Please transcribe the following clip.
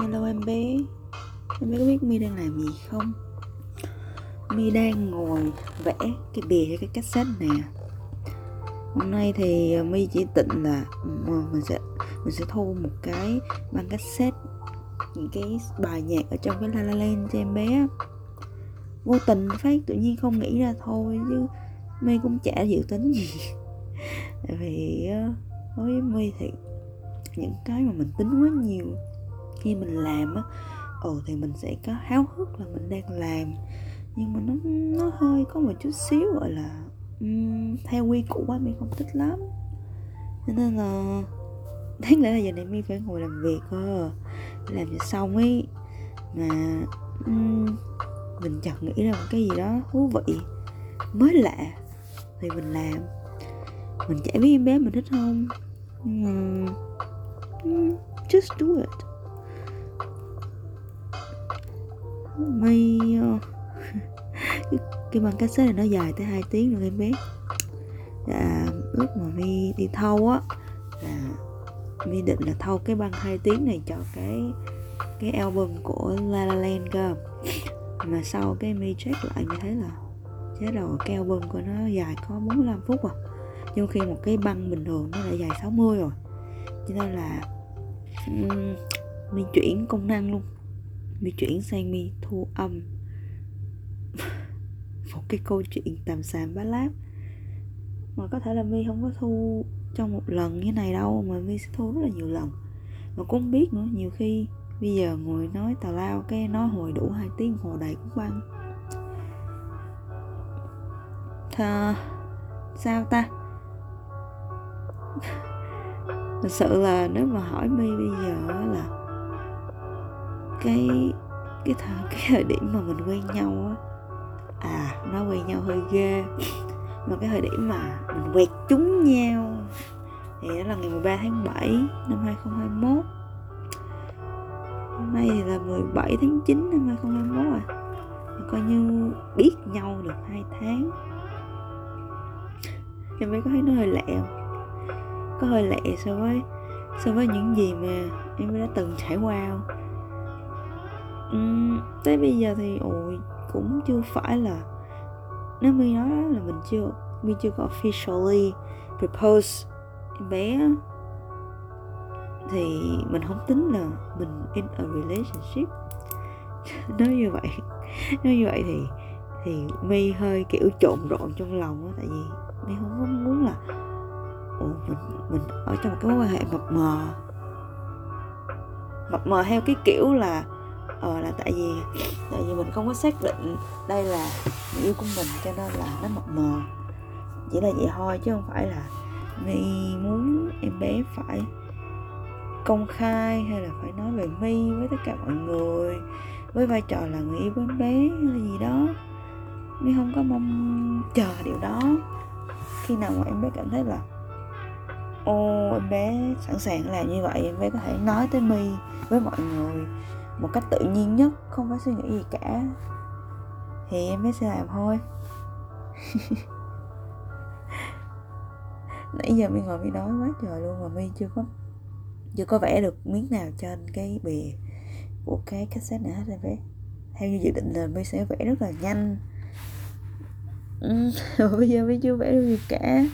Hello, em bé. Em bé có biết My đang làm gì không? My đang ngồi vẽ cái bìa cho cái cassette nè. Hôm nay thì ờ, My chỉ định là ừ, mình sẽ mình sẽ thu một cái băng cassette, những cái bài nhạc ở trong cái La La Land cho em bé vô tình phát tự nhiên không nghĩ ra thôi, chứ My cũng chả dự tính gì. Tại vì ờ, đối với My thì những cái mà mình tính quá nhiều khi mình làm á ồ thì mình sẽ có háo hức là mình đang làm. Nhưng mà nó nó hơi có một chút xíu gọi là um, theo quy củ quá mình không thích lắm. Cho nên là đáng lẽ là giờ này mi phải ngồi làm việc cơ. Làm cho xong ấy mà um, mình chợt nghĩ ra một cái gì đó thú vị mới lạ thì mình làm. Mình chả biết em bé mình thích không nhưng mà just do it. May ờ. cái, băng cassette này nó dài tới 2 tiếng rồi em bé. Là lúc mà mi đi thâu á là mi định là thâu cái băng 2 tiếng này cho cái cái album của La La Land cơ. Mà sau cái mi check lại mi thấy là chết rồi cái album của nó dài có 45 phút à. Nhưng khi một cái băng bình thường nó lại dài 60 rồi. Cho nên là um, mi chuyển công năng luôn mới chuyển sang mi thu âm. Một cái câu chuyện tầm xàm bá láp. Mà có thể là mi không có thu trong một lần như này đâu mà mi sẽ thu rất là nhiều lần. Mà cũng không biết nữa nhiều khi bây giờ ngồi nói tào lao cái nói hồi đủ hai tiếng hồ đầy cũng băng. Thà, sao ta? Thật sự là nếu mà hỏi mi bây giờ là cái cái thời cái thời điểm mà mình quen nhau á. À nó quen nhau hơi ghê. Mà cái thời điểm mà mình quẹt chúng nhau thì đó là ngày 13 tháng 7 năm 2021 Hôm nay thì là 17 tháng 9 năm 2021 à. Thì coi như biết nhau được 2 tháng. Em mới có thấy nó hơi lẹ không? Có hơi lẹ so với so với những gì mà em đã từng trải qua không? Uhm, tới bây giờ thì ôi cũng chưa phải là nếu mi nói là mình chưa mi chưa có officially propose em bé thì mình không tính là mình in a relationship. Nói như vậy nói như vậy thì thì mi hơi kiểu trộn rộn trong lòng á tại vì mi không có muốn là ồ mình mình ở trong một cái mối quan hệ mập mờ. Mập mờ theo cái kiểu là ờ là tại vì tại vì mình không có xác định đây là người yêu của mình, cho nên là nó mập mờ. Chỉ là vậy thôi, chứ không phải là mi muốn em bé phải công khai hay là phải nói về mi với tất cả mọi người, với vai trò là người yêu của em bé hay là gì đó. Mi không có mong chờ điều đó. Khi nào mà em bé cảm thấy là, ô, em bé sẵn sàng làm như vậy, em bé có thể nói tới mi với mọi người một cách tự nhiên nhất không phải suy nghĩ gì cả. Thì em mới sẽ làm thôi. Nãy giờ mi ngồi mi nói quá trời luôn mà mi chưa có chưa có vẽ được miếng nào trên cái bìa của cái cassette này hết em bé. Theo như dự định là mi sẽ vẽ rất là nhanh. Ừ, bây giờ mi chưa vẽ được gì cả.